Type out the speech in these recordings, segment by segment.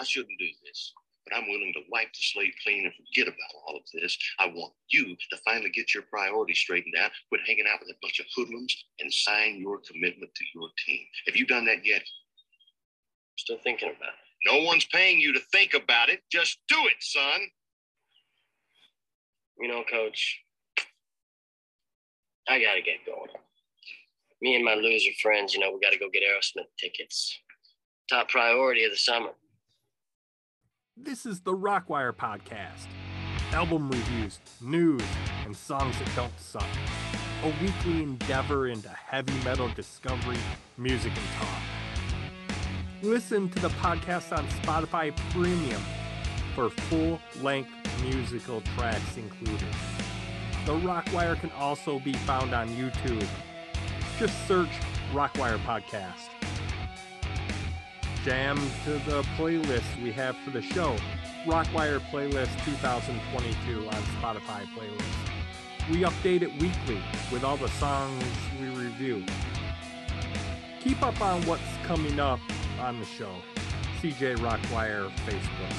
I shouldn't do this, but I'm willing to wipe the slate clean and forget about all of this. I want you to finally get your priorities straightened out, quit hanging out with a bunch of hoodlums, and sign your commitment to your team. Have you done that yet? Still thinking about it. No one's paying you to think about it. Just do it, son. You know, coach, I gotta get going. Me and my loser friends, you know, we gotta go get Aerosmith tickets. Top priority of the summer. This is the Rockwire Podcast. Album reviews, news, and songs that don't suck. A weekly endeavor into heavy metal discovery, music, and talk. Listen to the podcast on Spotify Premium for full length musical tracks included. The Rockwire can also be found on YouTube. Just search Rockwire Podcast. Jam to the playlist we have for the show Rockwire Playlist 2022 on Spotify playlist. We update it weekly with all the songs we review. Keep up on what's coming up on the show. CJ Rockwire Facebook.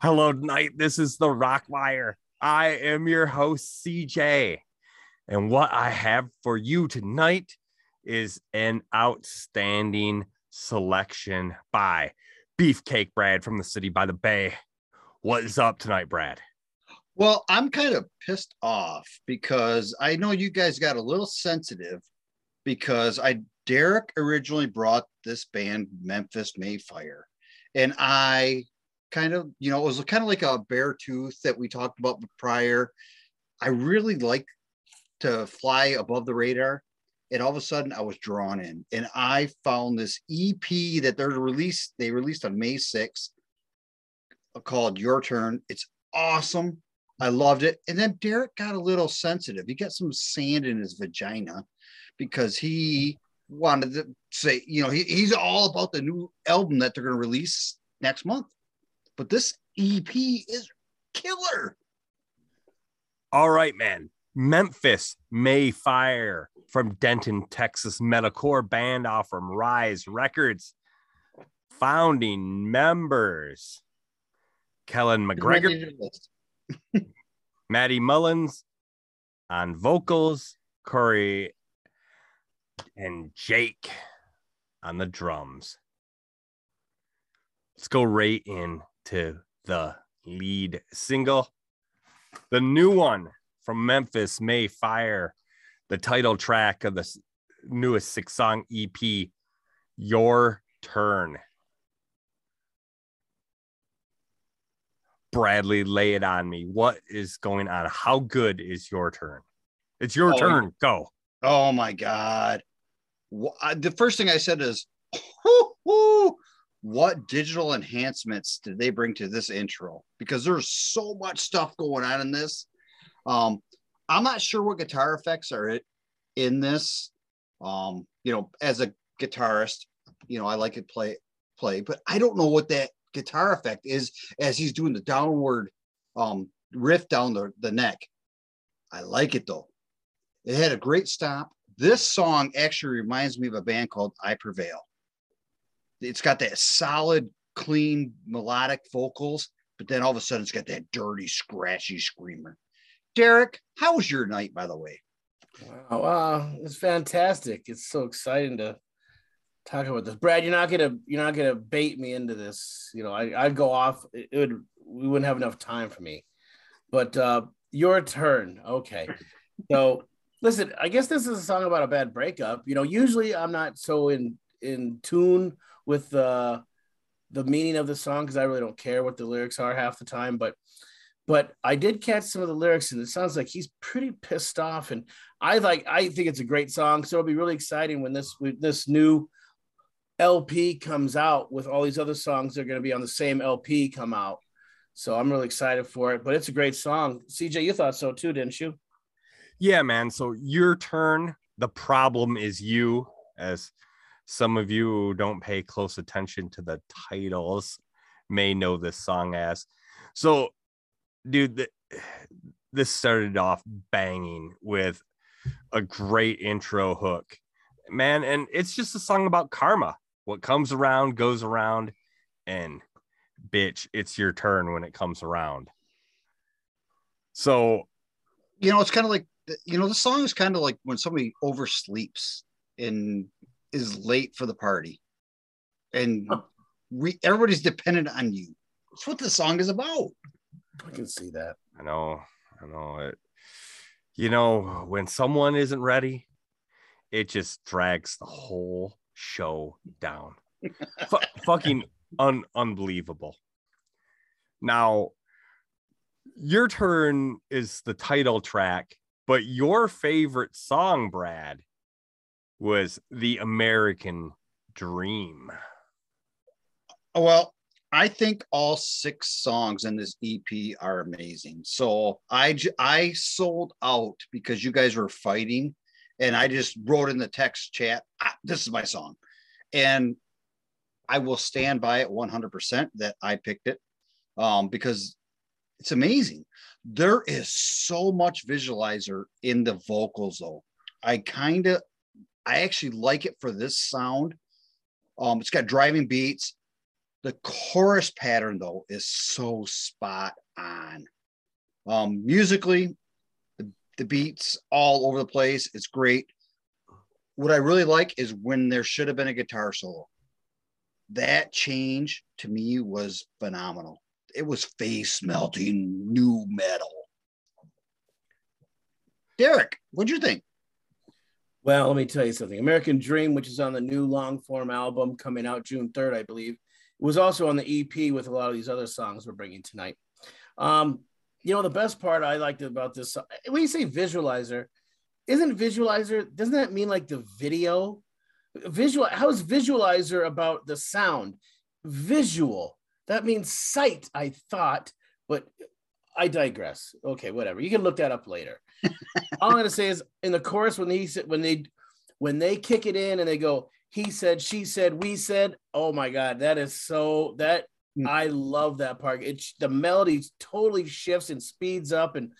Hello, tonight. This is the Rockwire. I am your host, CJ. And what I have for you tonight is an outstanding selection by Beefcake Brad from the city by the bay. What is up tonight, Brad? Well, I'm kind of pissed off because I know you guys got a little sensitive because I Derek originally brought this band Memphis May Fire, and I kind of you know it was kind of like a Beartooth that we talked about prior. I really like to fly above the radar, and all of a sudden I was drawn in, and I found this EP that they're released. They released on May 6th called Your Turn. It's awesome. I loved it. And then Derek got a little sensitive. He got some sand in his vagina because he wanted to say, you know, he, he's all about the new album that they're going to release next month. But this EP is killer. All right, man. Memphis May Fire from Denton, Texas, metalcore band off from Rise Records. Founding members Kellen McGregor, Matty Mullins on vocals, Corey and Jake on the drums. Let's go right into the lead single. The new one from Memphis, May Fire, the title track of the newest six song EP, Your Turn. Bradley, lay it on me. What is going on? How good is your turn? It's your Oh, turn. Go. Oh my God. The first thing I said is, "Whoo, whoo, what digital enhancements did they bring to this intro? Because there's so much stuff going on in this. Um, I'm not sure what guitar effects are in this. Um, you know, as a guitarist, you know, I like it play play, but I don't know what that guitar effect is as he's doing the downward um riff down the, the neck. I like it though. It had a great stop. This song actually reminds me of a band called I Prevail. It's got that solid, clean, melodic vocals, but then all of a sudden it's got that dirty, scratchy screamer. Derek, how was your night, by the way? Wow, wow, it's fantastic. It's so exciting to talk about this. Brad, you're not gonna you're not gonna bait me into this. You know, I, I'd go off, it would we wouldn't have enough time for me. But uh your turn. Okay. So listen, I guess this is a song about a bad breakup. You know, usually I'm not so in in tune with uh the meaning of the song because I really don't care what the lyrics are half the time, but but I did catch some of the lyrics, and it sounds like he's pretty pissed off. And I like, I think it's a great song. So it'll be really exciting when this this new LP comes out with all these other songs that are going to be on the same LP come out. So I'm really excited for it. But it's a great song. CJ, you thought so too, didn't you? Yeah, man. So your turn. The problem is you, as some of you who don't pay close attention to the titles may know this song as. So, dude, the, this started off banging with a great intro hook, man. And it's just a song about karma. What comes around goes around, and bitch, it's your turn when it comes around. So, you know, it's kind of like you know, the song is kind of like when somebody oversleeps and is late for the party, and we everybody's dependent on you. That's what the song is about. I can see that. I know, I know it. You know, when someone isn't ready, it just drags the whole show down. F- fucking un- unbelievable. Now, your turn is the title track, but your favorite song, Brad, was The American Dream. Oh, well, I think all six songs in this EP are amazing. So I I sold out because you guys were fighting, and I just wrote in the text chat, ah, "This is my song," and I will stand by it 100% that I picked it um, because it's amazing. There is so much visualizer in the vocals, though. I kind of, I actually like it for this sound. Um, it's got driving beats. The chorus pattern, though, is so spot on. Um, musically, the, the beats all over the place. It's great. What I really like is when there should have been a guitar solo. That change to me was phenomenal. It was face melting new metal. Derek, what'd you think? Well, let me tell you something. American Dream, which is on the new long form album coming out June 3rd, I believe, it was also on the EP with a lot of these other songs we're bringing tonight. Um, you know, the best part I liked about this, when you say visualizer, isn't visualizer, doesn't that mean like the video? Visual, how is visualizer about the sound? Visual, that means sight, I thought, but I digress. Okay, whatever. You can look that up later. All I'm gonna say is in the chorus when he when they when they kick it in and they go, he said, she said, we said, oh my god, that is so that Mm. I love that part. It's the melody totally shifts and speeds up, and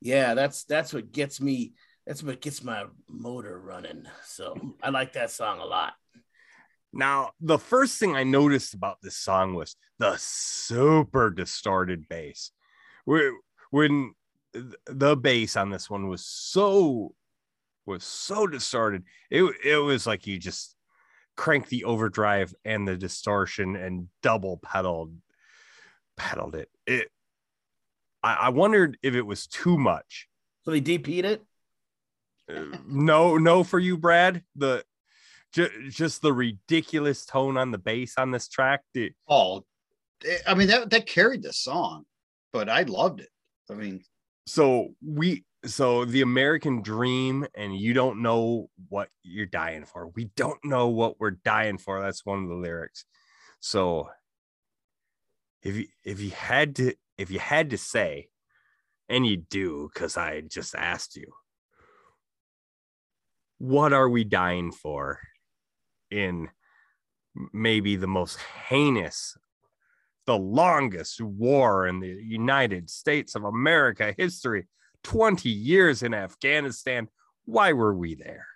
yeah, that's that's what gets me. That's what gets my motor running. So I like that song a lot. Now, the first thing I noticed about this song was the super distorted bass. Wh- When the bass on this one was so was so distorted, it it was like you just crank the overdrive and the distortion and double pedaled pedaled it. It I, I wondered if it was too much. So they DP'd it. Uh, no, no for you, Brad. The ju- just the ridiculous tone on the bass on this track. The- Oh, I mean that that carried the song, but I loved it. I mean, so we so the American dream, and you don't know what you're dying for. We don't know what we're dying for. That's one of the lyrics. So if you if you had to if you had to say, and you do, because I just asked you, what are we dying for in maybe the most heinous the longest war in the United States of America history 20 years in Afghanistan why were we there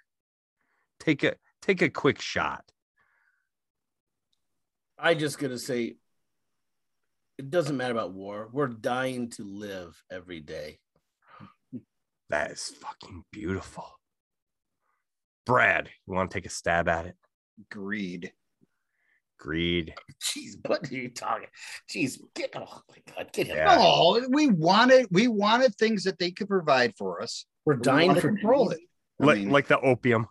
take a take a quick shot I just gonna say it doesn't matter about war. We're dying to live every day. that is fucking beautiful Brad you want to take a stab at it greed. Oh greed Jeez, what are you talking? Jeez, get oh my god, get him. Yeah. No, we wanted we wanted things that they could provide for us. We're dying wanted for to control it. I like mean, like the opium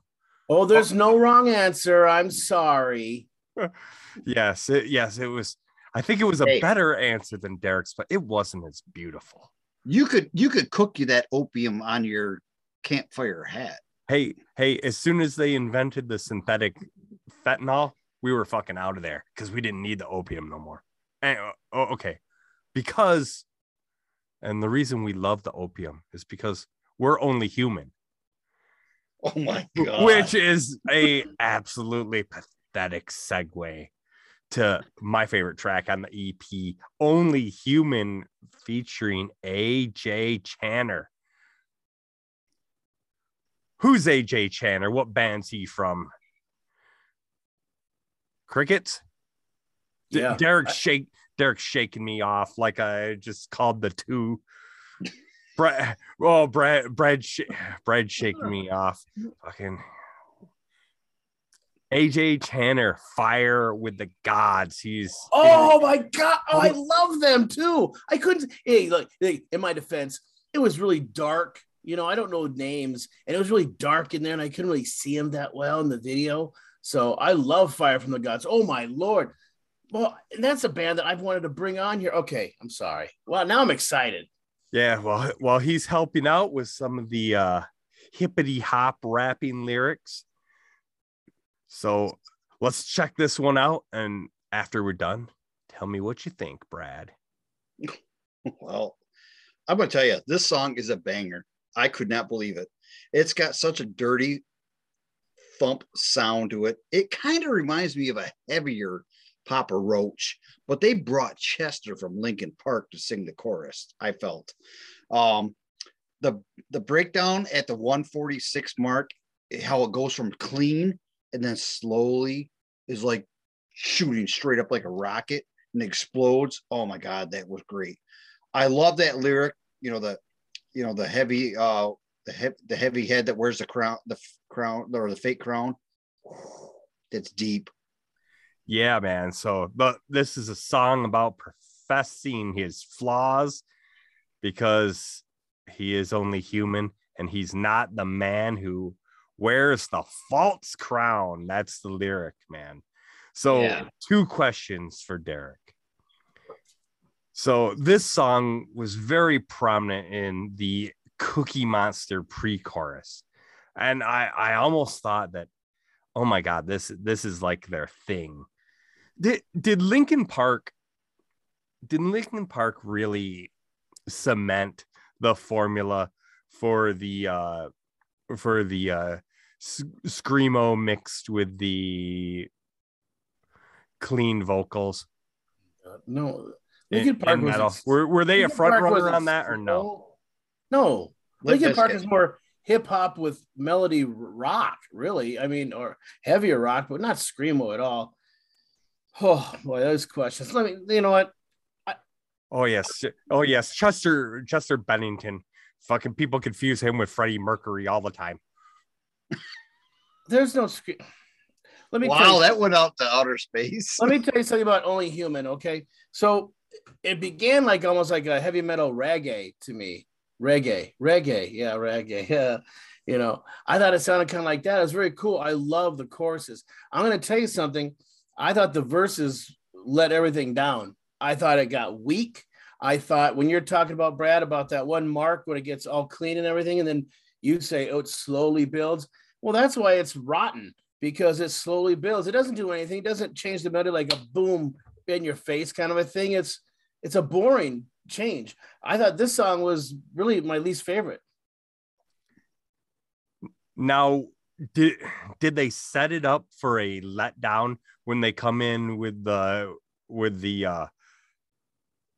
Oh, there's no wrong answer. I'm sorry. yes it, yes it was i think it was a Hey. better answer than derek's but it wasn't as beautiful you could you could cook you that opium on your campfire hat. hey hey as soon as they invented the synthetic fentanyl we were fucking out of there because we didn't need the opium no more and, oh, okay because and the reason we love the opium is because we're only human Oh my god! which is a absolutely pathetic segue to my favorite track on the EP, Only Human, featuring AJ Channer. Who's AJ Channer? what band's he from? Crickets? Yeah. Derek's shake Derek's shaking me off like I just called the two. Brad, oh, Brad, Brad, sh- Brad shaking me off. Fucking AJ Channer, fire with the gods. He's Oh my god! Oh, I oh. love them too. I couldn't. Hey, look. Hey, in my defense, it was really dark. You know, I don't know names, and it was really dark in there, and I couldn't really see him that well in the video. So I love Fire from the Gods. Oh my lord! Well, and that's a band that I've wanted to bring on here. Okay, I'm sorry. Well, now I'm excited. Yeah, well, while he's helping out with some of the uh, hippity hop rapping lyrics. So let's check this one out, and after we're done, tell me what you think, Brad. Well, I'm gonna tell you, this song is a banger. I could not believe it. It's got such a dirty thump sound to it. It kind of reminds me of a heavier Papa Roach, but they brought Chester from Linkin Park to sing the chorus. I felt um, the the breakdown at the 146 mark, how it goes from clean and then slowly is like shooting straight up like a rocket and explodes. Oh my god, that was great. I love that lyric. You know the, you know the heavy, uh, the he- the heavy head that wears the crown, the crown or the fake crown. That's deep. Yeah, man. So, but this is a song about professing his flaws because he is only human and he's not the man who wears the false crown. That's the lyric, man. So, Yeah. two questions for Derek. So, this song was very prominent in the Cookie Monster pre-chorus. And I I almost thought that oh my god, this this is like their thing. Did did Linkin Park did Linkin Park really cement the formula for the uh for the uh screamo mixed with the clean vocals Uh, no, in- Linkin Park in was metal? were, were they a Linkin front Park runner on that or no No, Limp Linkin Park is more hip hop with melody rock, really. I mean, or heavier rock, but not screamo at all. Oh boy, those questions. Let me. You know what? oh yes oh yes chester chester bennington fucking people confuse him with freddie mercury all the time There's no scream. Let me. tell Wow, that went out to outer space. let me tell you something about Only Human. Okay, so it began like almost like a heavy metal reggae to me. Reggae, reggae, yeah, reggae. Yeah, you know, I thought it sounded kind of like that. It was very cool. I love the choruses. I'm going to tell you something. I thought the verses let everything down. I thought it got weak. I thought when you're talking about Brad about that one mark when it gets all clean and everything, and then you say, oh, it slowly builds. Well, that's why it's rotten because it slowly builds. It doesn't do anything. It doesn't change the melody like a boom in your face kind of a thing. It's it's a boring change. I thought this song was really my least favorite. Now, did did they set it up for a letdown when they come in with the with the uh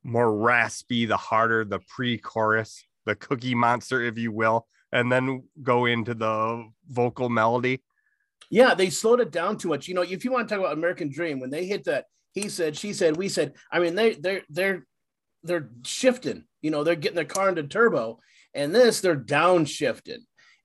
more raspy, the harder, the pre-chorus, the cookie monster, if you will, and then go into the vocal melody? Yeah, they slowed it down too much. You know, if you want to talk about American Dream, when they hit that, he said, she said, we said. I mean, they they're they're they're shifting. You know, they're getting their car into turbo, and this they're downshifting.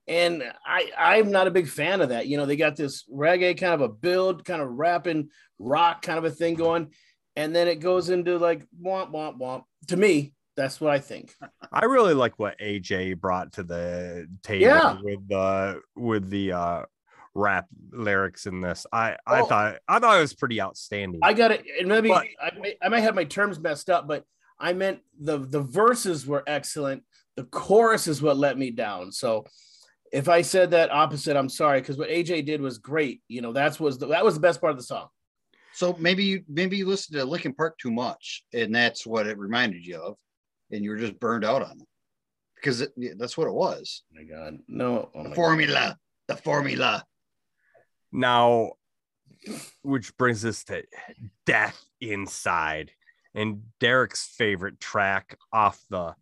And I I'm not a big fan of that. You know, they got this reggae kind of a build, kind of rapping rock kind of a thing going, and then it goes into like womp womp womp. To me, that's what I think. I really like what AJ brought to the table Yeah. with the with the uh rap lyrics in this. I I Oh. thought I thought it was pretty outstanding. I got it. And maybe But- I, may, I might have my terms messed up, but I meant the the verses were excellent. The chorus is what let me down. So if I said that opposite, I'm sorry because what AJ did was great. You know, that's was the, that was the best part of the song. So maybe you maybe you listened to Linkin Park too much, and that's what it reminded you of, and you were just burned out on it because it, yeah, that's what it was. Oh my God, no oh my The God. formula, the formula. Now, which brings us to Death Inside and Derek's favorite track off the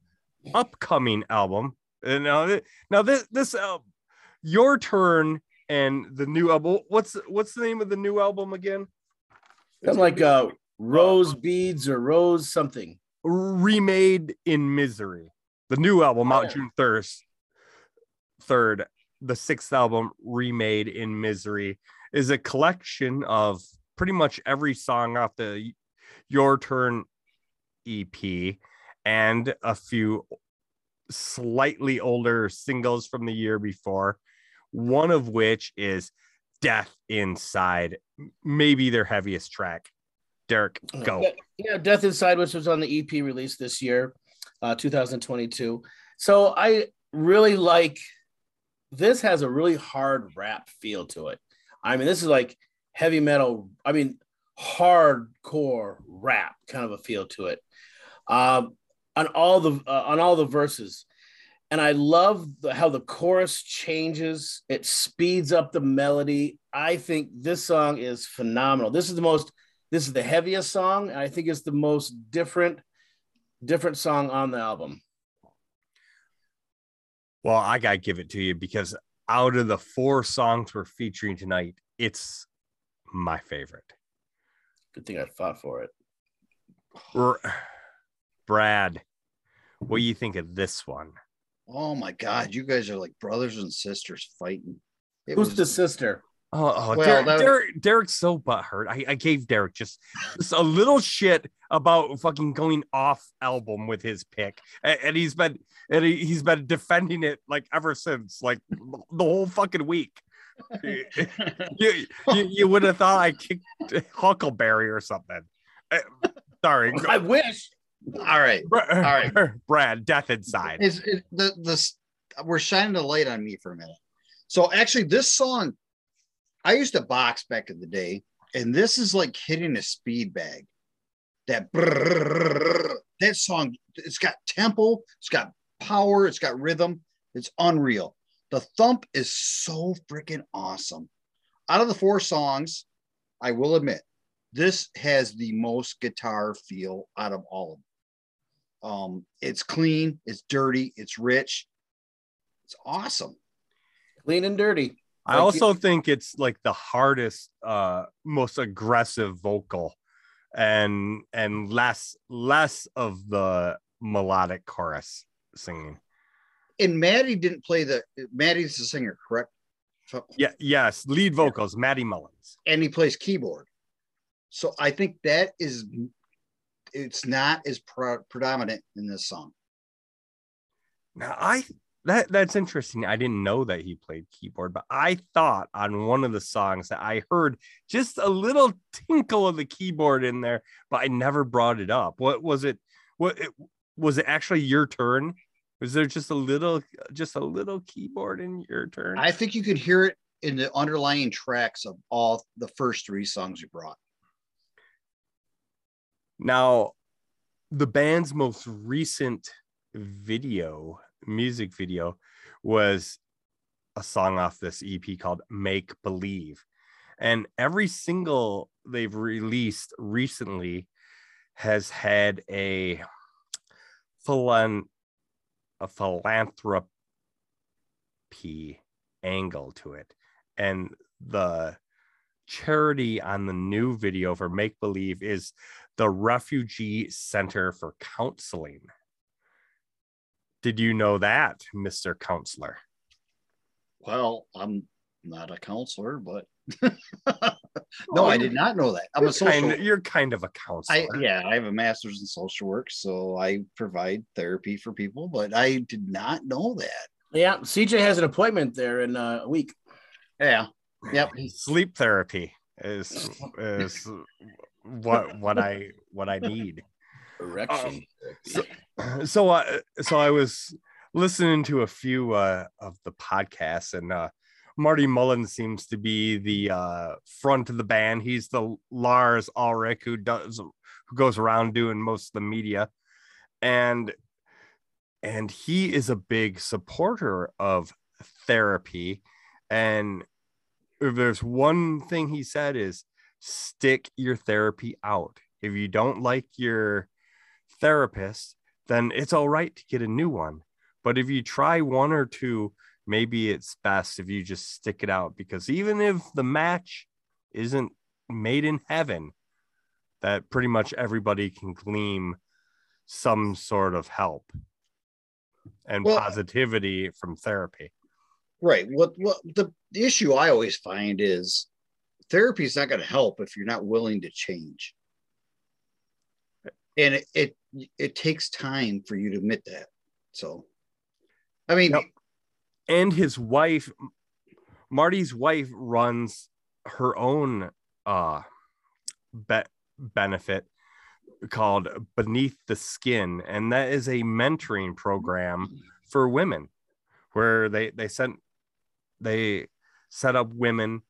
upcoming album. And now, now this this album, your turn and the new album. What's what's the name of the new album again? Something like uh, Rose Beads or Rose something. remade in misery. The new album out Oh. June third. Third, the sixth album, remade in misery, is a collection of pretty much every song off the Your Turn EP and a few slightly older singles from the year before. One of which is Death Inside, maybe their heaviest track. Derek, go. Yeah, Death Inside, which was on the EP release this year, uh, 2022. So I really like this has a really hard rap feel to it. I mean, this is like heavy metal, I mean, hardcore rap kind of a feel to it. Um, on all the uh, on all the verses. And I love the, how the chorus changes. It speeds up the melody. I think this song is phenomenal. This is the most this is the heaviest song and i think it's the most different different song on the album Well, I gotta give it to you because out of the four songs we're featuring tonight, it's my favorite. Good thing i fought for it R- Brad, what do you think of this one? Oh my God, you guys are like brothers and sisters fighting. It who's was- the sister Oh, oh Well, Derek, that- Derek, Derek's so butthurt. I, I gave Derek just, just a little shit about fucking going off album with his pick, and, and he's been and he, he's been defending it like ever since, like the whole fucking week. You, you, you would have thought I kicked Huckleberry or something. Uh, Sorry, i wish All right. All right. Brad, Death Inside. Is it, the this we're shining the light on me for a minute. So actually, this song, I used to box back in the day, and this is like hitting a speed bag. That brrrr, that song, it's got tempo, it's got power, it's got rhythm, it's unreal. The thump is so freaking awesome. Out of the four songs, I will admit, this has the most guitar feel out of all of them. Um, it's clean, it's dirty, it's rich, it's awesome. clean and dirty I Like, also think it's like the hardest, uh, most aggressive vocal, and and less less of the melodic chorus singing. And Matty didn't play the Matty's the singer, correct? Yeah, yes, lead vocals, Matty Mullins. And he plays keyboard. So I think that is it's not as pro- predominant in this song. Now I that that's interesting. I didn't know that he played keyboard, but I thought on one of the songs that I heard just a little tinkle of the keyboard in there, but I never brought it up. What was it? What it, was it actually your turn? Was there just a little just a little keyboard in your turn? I think you can hear it in the underlying tracks of all the first three songs you brought. Now, the band's most recent video, music video, was a song off this EP called Make Believe. And every single they've released recently has had a philan- a philanthropy angle to it. And the charity on the new video for Make Believe is the Refugee Center for Counseling. Did you know that, Mr. Counselor? Well, I'm not a counselor, but no, I did not know that. I'm a You're social. kind, you're kind of a counselor. I yeah, I have a master's in social work, so I provide therapy for people, but I did not know that. yeah cj has an appointment there in uh, a week Yeah. Yep. Sleep therapy is is what what I what I need. erection so, so I so I was listening to a few uh, of the podcasts, and uh, Marty Mullen seems to be the uh, front of the band. He's the Lars Ulrich who does who goes around doing most of the media, and and he is a big supporter of therapy. And if there's one thing he said is stick your therapy out. If you don't like your therapist, then it's all right to get a new one. But if you try one or two, maybe it's best if you just stick it out because even if the match isn't made in heaven, that pretty much everybody can glean some sort of help and Well- positivity from therapy. Right. What what the, the issue I always find is therapy is not going to help if you're not willing to change. And it, it it takes time for you to admit that. So I mean, Yep. And his wife marty's wife runs her own uh be- benefit called beneath the skin and that is a mentoring program for women where they they sent they set up women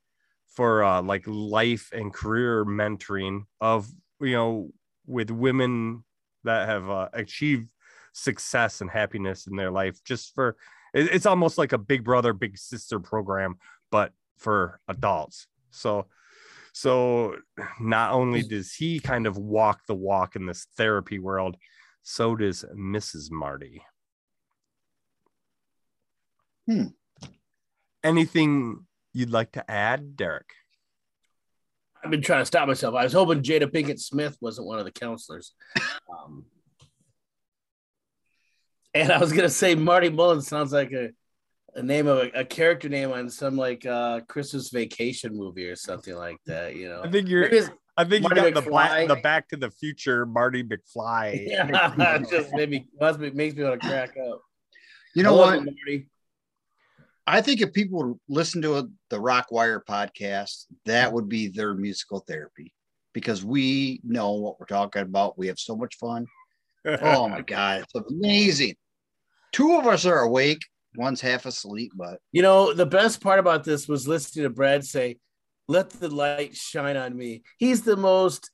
for uh like life and career mentoring of you know with women that have uh, achieved success and happiness in their life just for it's almost like a big brother big sister program but for adults so so not only does he kind of walk the walk in this therapy world so does mrs marty Hmm. anything you'd like to add derek I've been trying to stop myself. I was hoping Jada Pinkett Smith wasn't one of the counselors. Um, and I was gonna say Marty Mullen sounds like a, a name of a, a character name on some like uh Christmas vacation movie or something like that, you know. i think you're i think Marty you got the black the back to the future marty mcfly yeah, it just maybe must be, makes me want to crack up. you know I what? you, Marty. I think if people would listen to a, the Rockwire podcast, that would be their musical therapy because we know what we're talking about. We have so much fun. Oh my god, it's amazing. Two of us are awake, one's half asleep, but You know, the best part about this was listening to Brad say, Let the light shine on me. He's the most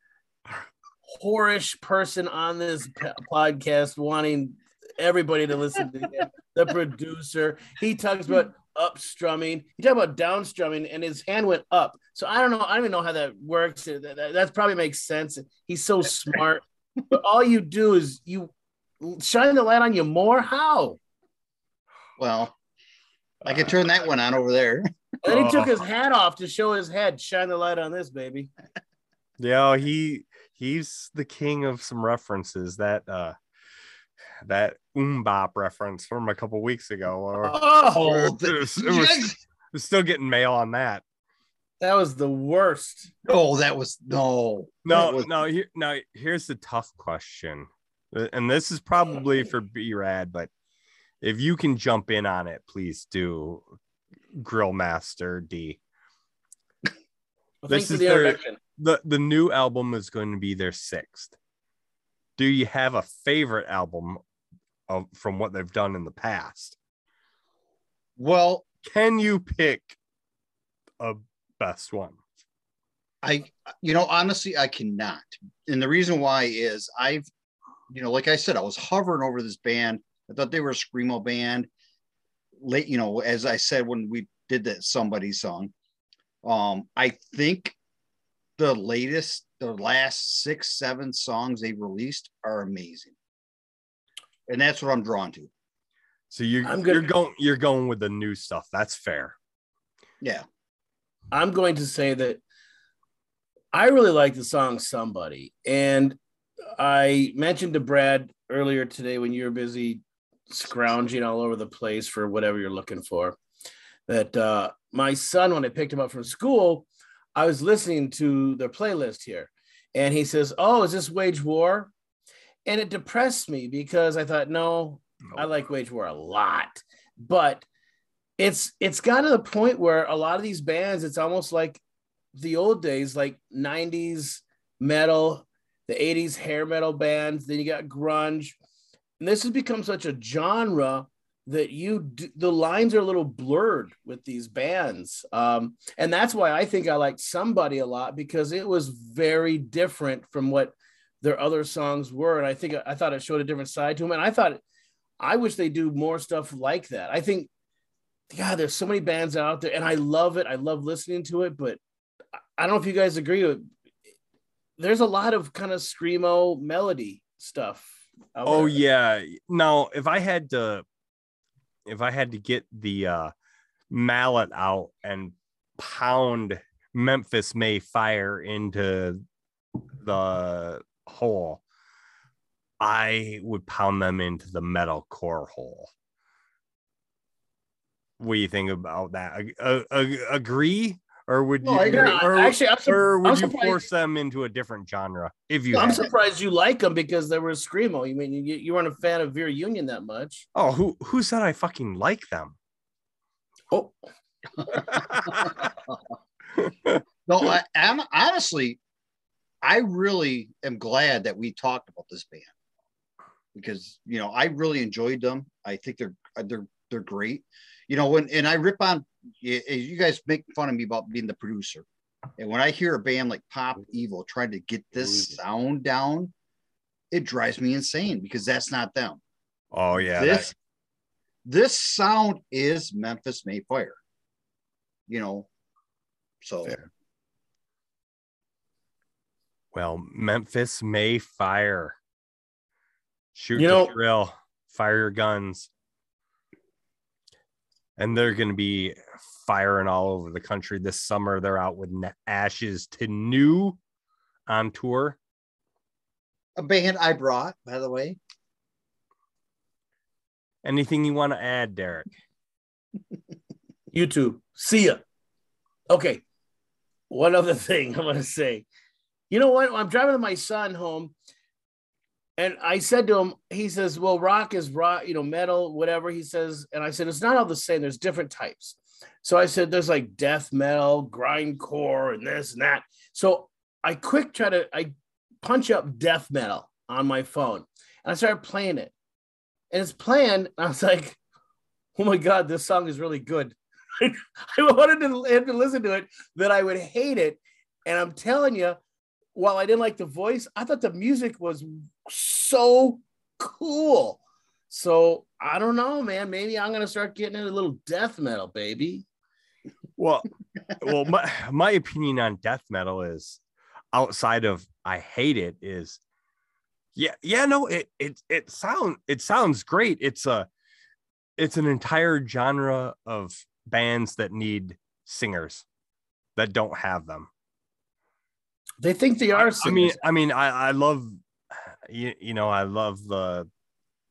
whorish person on this podcast, wanting everybody to listen to him. The producer, he talks about upstrumming, he talks about downstrumming, and his hand went up. So I don't know, I don't even know how that works. That, that, that probably makes sense. He's so smart, but all you do is you shine the light on you more. How? well, I could turn that one on over there. And then he took his hat off to show his head. Shine the light on this, baby. Yeah, he he's the king of some references. That uh that MMMBop reference from a couple weeks ago. Or Oh, it was, it was- we're still getting mail on that. That was the worst. oh, that was no, No, was- no, here now here's the tough question. Uh, And this is probably for B Rad, but if you can jump in on it, please do. Grill Master D. Well, This is the their- the the new album is going to be their sixth. Do you have a favorite album of from what they've done in the past? Well, Can you pick a best one? I, you know, honestly, I cannot. And the reason why is I've, you know, like I said, I was hovering over this band. I thought they were a screamo band. Late, you know, as I said when we did that somebody song, um, I think the latest, the last six, seven songs they released are amazing, and that's what I'm drawn to. So you're I'm you're going you're going with the new stuff. That's fair. Yeah, I'm going to say that I really like the song Somebody. And I mentioned to Brad earlier today when you were busy scrounging all over the place for whatever you're looking for that uh, my son, when I picked him up from school, I was listening to their playlist here. And he says, Oh, is this Wage War? And it depressed me because I thought, no, I like Wage War a lot, but it's it's got to the point where a lot of these bands, it's almost like the old days, like 90s metal, the 80s hair metal bands, then you got grunge. And this has become such a genre that you do, the lines are a little blurred with these bands. Um, and that's why I think I liked somebody a lot because it was very different from what their other songs were. And I think I thought it showed a different side to them. And I thought I wish they do more stuff like that. I think, God, there's so many bands out there, and I love it. I love listening to it, but I- I don't know if you guys agree with. There's a lot of kind of screamo melody stuff. Oh there. yeah. Now, if I had to if I had to get the uh, mallet out and pound Memphis May Fire into the hole, I would pound them into the metal core hole. What do you think about that? A- a- a- agree, or would No, you? I. Yeah, or, actually, I'm, sur- or would I'm you surprised- force them into a different genre if you? I'm had? surprised you like them because they were screamo. You mean you, you weren't a fan of Vera Union that much? Oh, who who said I fucking like them? Oh, No, I, am honestly, I really am glad that we talked about this band because you know I really enjoyed them. I think they're they're they're great. You know when and I rip on you, you guys make fun of me about being the producer, and when I hear a band like Pop mm-hmm. Evil trying to get this sound down, it drives me insane because that's not them. oh yeah, this this sound is Memphis May Fire. You know, so Fair. Well, Memphis May fire. Shoot You the know- drill, fire your guns. And they're going to be firing all over the country this summer. They're out with Ashes to New on tour. a band I brought, by the way. Anything you want to add, Derek? YouTube. See ya. Okay. One other thing I'm going to say. You know what? I'm driving my son home, and I said to him, he says, Well, rock is rock, you know, metal, whatever. He says, and I said, It's not all the same. There's different types. So I said, There's like death metal, grindcore, and this and that. So I quick try to, I punch up death metal on my phone, and I started playing it. And it's playing. And I was like, Oh my God, this song is really good. I wanted to, to listen to it, that I would hate it. And I'm telling you, while I didn't like the voice, I thought the music was so cool. So I don't know, man. Maybe I'm gonna start getting into a little death metal, baby. Well, well, my, my opinion on death metal is outside of I hate it is yeah, yeah, no, it it it sound it sounds great. It's a it's an entire genre of bands that need singers that don't have them. They think they are. I mean. I mean, I I love you, you know, I love the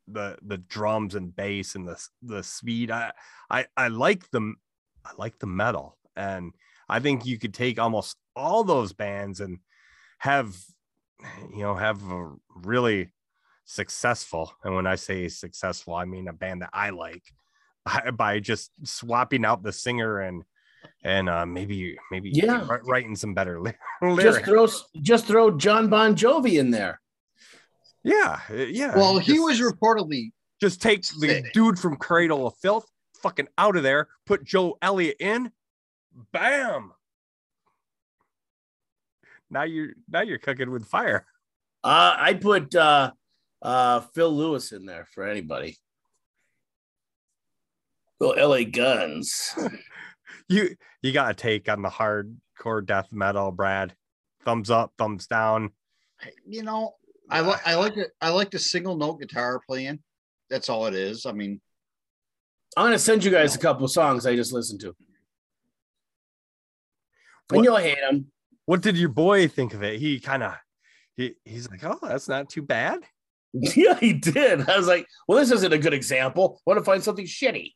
the the drums and bass and the the speed. I I I like them. I like the metal, and I think you could take almost all those bands and have you know have a really successful. And when I say successful, I mean a band that I like by, by just swapping out the singer and and uh, maybe maybe Yeah. writing some better ly- just throw just throw John Bon Jovi in there. Yeah, uh, yeah. Well, he was reportedly just take the dude from Cradle of Filth, fucking out of there, put Joe Elliott in, bam. Now you're now you're cooking with fire. Uh, I put uh, uh, Phil Lewis in there for anybody. Well, LA Guns. You you got a take on the hardcore death metal, Brad? Thumbs up, thumbs down. you know, I like I like it. I like the single note guitar playing. That's all it is. I mean, I'm gonna send you guys a couple of songs I just listened to. What- And you'll hate them. What did your boy think of it? He kind of he, he's like, oh, that's not too bad. Yeah, he did. I was like, well, this isn't a good example. I want to find something shitty.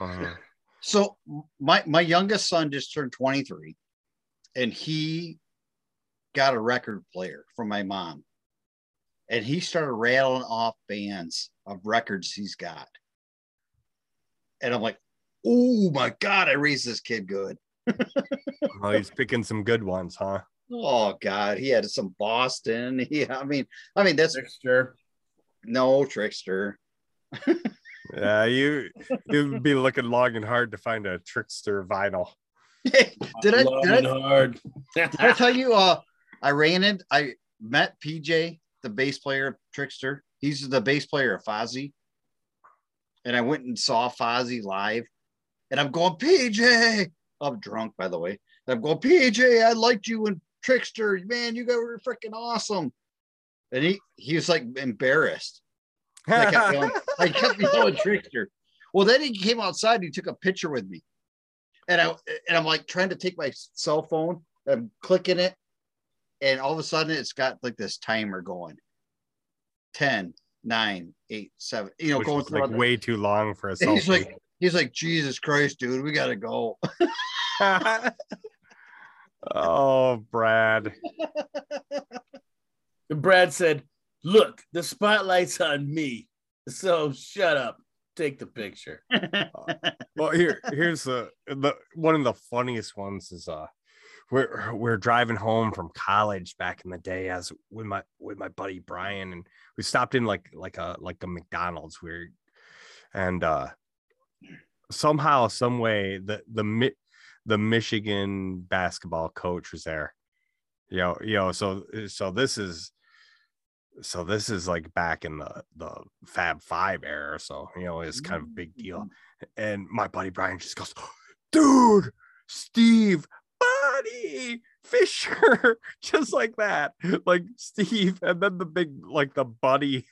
Uh, so my my youngest son just turned 23 and he got a record player from my mom. And he started rattling off bands of records he's got. And I'm like, oh my God, I raised this kid good. oh, he's picking some good ones, huh? Oh God, he had some Boston. Yeah, I mean, I mean that's Trixter. no Trixter. Yeah, you you'd be looking long and hard to find a Trixter vinyl. did I did I, hard. did I tell you? Uh, I ran in. I met PJ, the bass player of Trixter. He's the bass player of Fozzy, and I went and saw Fozzy live. And I'm going, PJ. I'm drunk, by the way. I'm going, PJ. I liked you in Trixter, man. You guys were freaking awesome. And he he was like embarrassed. I kept yelling, I kept yelling Trixter. Well, then he came outside and he took a picture with me. And I and I'm like trying to take my cell phone, I'm clicking it, and all of a sudden it's got like this timer going. 10, 9, 8, 7, you know, Which going through like way too long for a and he's selfie. like, he's like, Jesus Christ, dude, we gotta go. oh, Brad. And Brad said, Look, the spotlight's on me. So shut up. Take the picture. Well, here, here's the, the one of the funniest ones is uh we're we're driving home from college back in the day as with my with my buddy Brian and we stopped in like like a like a McDonald's we and uh somehow some way the the the Michigan basketball coach was there. You know you know so so this is so this is like back in the the fab five era so you know it's kind of a big deal. And my buddy Brian just goes, dude, Steve, buddy, Fisher, just like that. Like Steve, and then the big, like the buddy,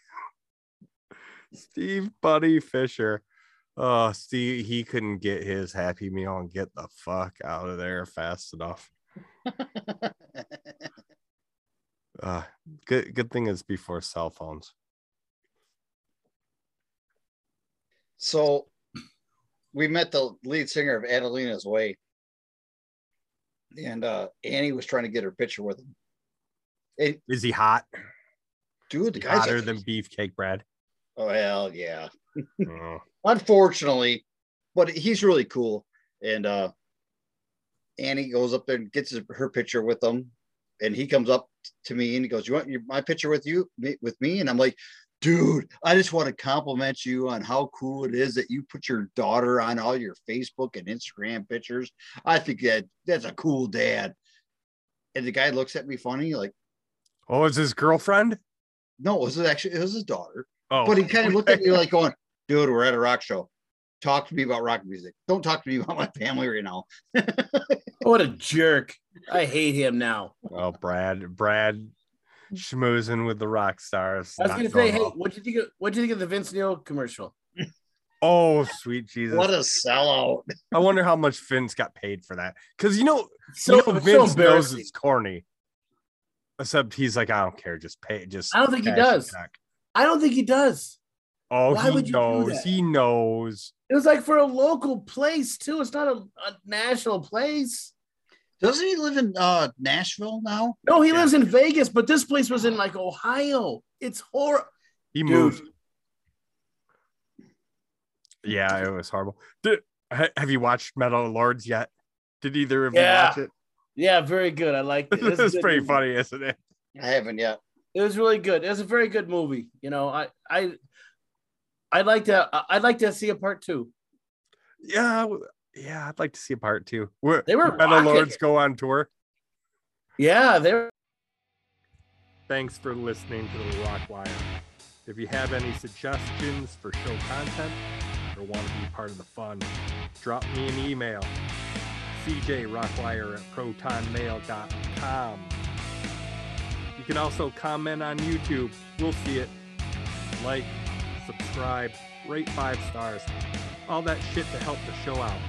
Steve, buddy, Fisher. Oh, Steve, he couldn't get his happy meal and get the fuck out of there fast enough. Uh, good, good thing is before cell phones. so we met the lead singer of Adelitas Way. And uh Annie was trying to get her picture with him. And Is he hot? dude, the guy's Hotter than beefcake bread? oh hell yeah. Oh. unfortunately, but he's really cool. And uh Annie goes up there and gets his, her picture with him, and he comes up to me and he goes, "You want your, my picture with you, me, with me?" And I'm like, "Dude, I just want to compliment you on how cool it is that you put your daughter on all your Facebook and Instagram pictures. I think that that's a cool dad." And the guy looks at me funny, like, Oh, is his girlfriend? "No, it was actually it was his daughter." Oh, But he kind of looked at me like going, dude, we're at a rock show. Talk to me about rock music. Don't talk to me about my family right now. What a jerk. I hate him now. Oh, Brad, Brad schmoozing with the rock stars. I was gonna say, hey, what do you think of what do you think of the Vince Neil commercial? Oh, sweet Jesus. What a sellout. I wonder how much Vince got paid for that. Because you know, So, you know Vince so knows it's corny. Except he's like, I don't care, just pay just I don't think he does. check. I don't think he does. Oh, Why he would knows. He knows. It was like for a local place too. It's not a, a national place. Doesn't he live in uh, Nashville now? No, he Yeah. lives in Vegas, but this place was in like Ohio. It's horrible. He Dude. moved. Yeah, it was horrible. Did, have you watched Metal Lords yet? Did either of Yeah. you watch it? Yeah, very good. I liked it. It was It's pretty movie. funny, isn't it? I haven't yet. It was really good. It was a very good movie. You know, I I I'd like to I'd like to see a part two. Yeah, w- yeah. I'd like to see a part two. Where They were Metal Lords go on tour. Yeah, they're Thanks for listening to the Rock Wire. If you have any suggestions for show content or want to be part of the fun, drop me an email. cjrockwire at protonmail.com. You can also comment on YouTube. We'll see it. Like, subscribe, rate five stars. All that shit to help the show out.